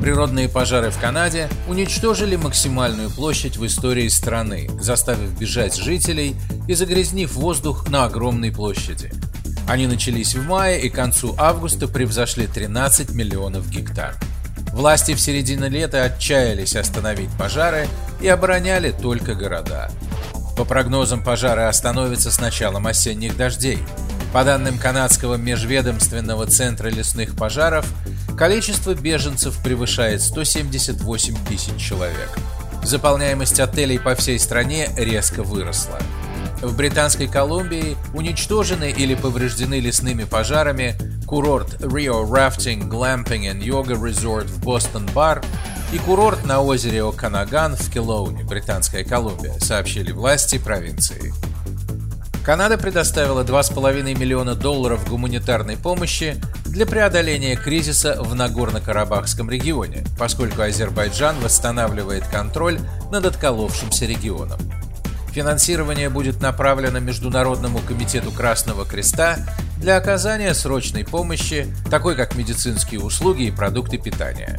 Природные пожары в Канаде уничтожили максимальную площадь в истории страны, заставив бежать жителей и загрязнив воздух на огромной площади. Они начались в мае и к концу августа превзошли 13 миллионов гектар. Власти в середине лета отчаялись остановить пожары и обороняли только города. По прогнозам, пожары остановятся с началом осенних дождей. По данным канадского межведомственного центра лесных пожаров, количество беженцев превышает 178 тысяч человек. Заполняемость отелей по всей стране резко выросла. В Британской Колумбии уничтожены или повреждены лесными пожарами курорт Rio Rafting, Glamping and Yoga Resort в Бостон-Бар и курорт на озере Оканаган в Келоуне, Британская Колумбия, сообщили власти провинции. Канада предоставила 2,5 миллиона долларов гуманитарной помощи для преодоления кризиса в Нагорно-Карабахском регионе, поскольку Азербайджан восстанавливает контроль над отколовшимся регионом. Финансирование будет направлено Международному комитету Красного Креста для оказания срочной помощи, такой как медицинские услуги и продукты питания.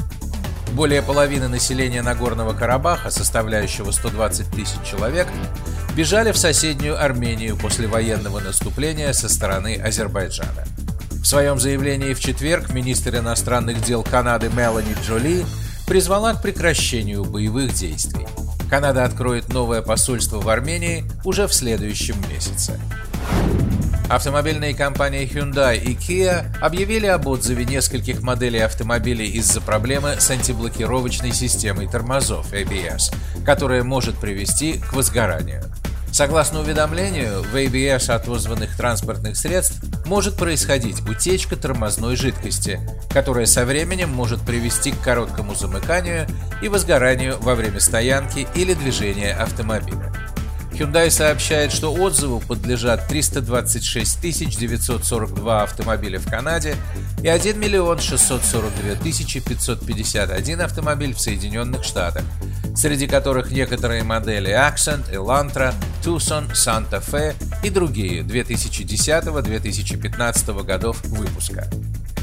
Более половины населения Нагорного Карабаха, составляющего 120 тысяч человек, бежали в соседнюю Армению после военного наступления со стороны Азербайджана. В своем заявлении в четверг министр иностранных дел Канады Мелани Джоли призвала к прекращению боевых действий. Канада откроет новое посольство в Армении уже в следующем месяце. Автомобильные компании Hyundai и Kia объявили об отзыве нескольких моделей автомобилей из-за проблемы с антиблокировочной системой тормозов ABS, которая может привести к возгоранию. Согласно уведомлению, в ABS от вызванных транспортных средств может происходить утечка тормозной жидкости, которая со временем может привести к короткому замыканию и возгоранию во время стоянки или движения автомобиля. Hyundai сообщает, что отзыву подлежат 326 942 автомобиля в Канаде и 1 миллион 642 551 автомобиль в Соединенных Штатах, среди которых некоторые модели Accent, Elantra, Tucson, Fe и другие 2010-2015 годов выпуска.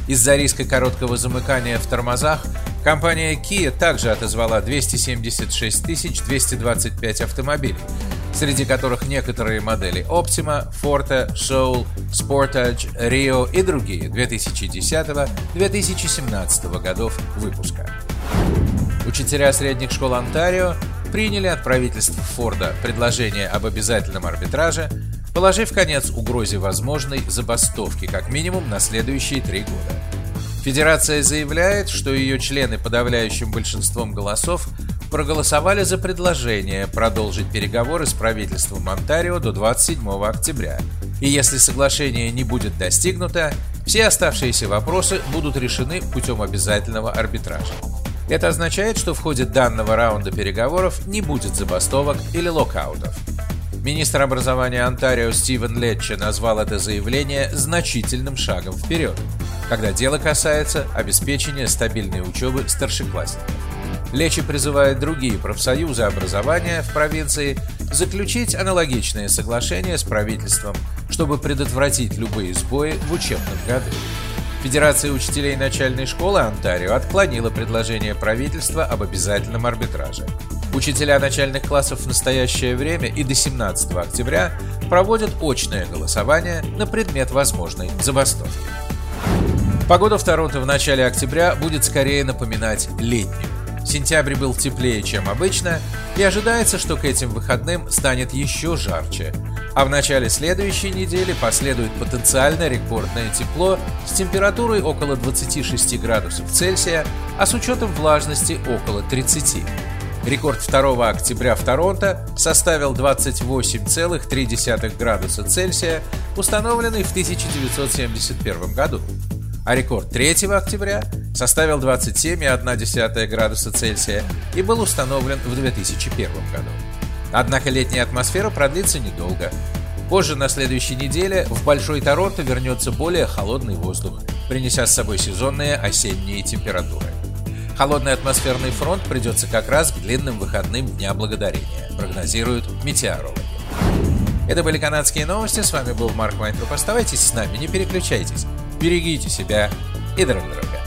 Из-за риска короткого замыкания в тормозах компания Kia также отозвала 276 225 автомобилей, среди которых некоторые модели Optima, Forte, Soul, Sportage, Rio и другие 2010-2017 годов выпуска. Учителя средних школ Онтарио приняли от правительства Форда предложение об обязательном арбитраже, положив конец угрозе возможной забастовки как минимум на следующие три года. Федерация заявляет, что ее члены подавляющим большинством голосов проголосовали за предложение продолжить переговоры с правительством Онтарио до 27 октября. И если соглашение не будет достигнуто, все оставшиеся вопросы будут решены путем обязательного арбитража. Это означает, что в ходе данного раунда переговоров не будет забастовок или локаутов. Министр образования Онтарио Стивен Летче назвал это заявление значительным шагом вперед, когда дело касается обеспечения стабильной учебы старшеклассников. Лечи призывает другие профсоюзы образования в провинции заключить аналогичные соглашения с правительством, чтобы предотвратить любые сбои в учебном году. Федерация учителей начальной школы Онтарио отклонила предложение правительства об обязательном арбитраже. Учителя начальных классов в настоящее время и до 17 октября проводят очное голосование на предмет возможной забастовки. Погода в Торонто в начале октября будет скорее напоминать летнюю. Сентябрь был теплее, чем обычно, и ожидается, что к этим выходным станет еще жарче. А в начале следующей недели последует потенциально рекордное тепло с температурой около 26 градусов Цельсия, а с учетом влажности около 30. Рекорд 2 октября в Торонто составил 28,3 градуса Цельсия, установленный в 1971 году а рекорд 3 октября составил 27,1 градуса Цельсия и был установлен в 2001 году. Однако летняя атмосфера продлится недолго. Позже на следующей неделе в Большой Торонто вернется более холодный воздух, принеся с собой сезонные осенние температуры. Холодный атмосферный фронт придется как раз к длинным выходным Дня Благодарения, прогнозируют метеорологи. Это были канадские новости, с вами был Марк Вайнтруп. Оставайтесь с нами, не переключайтесь, берегите себя и друг друга.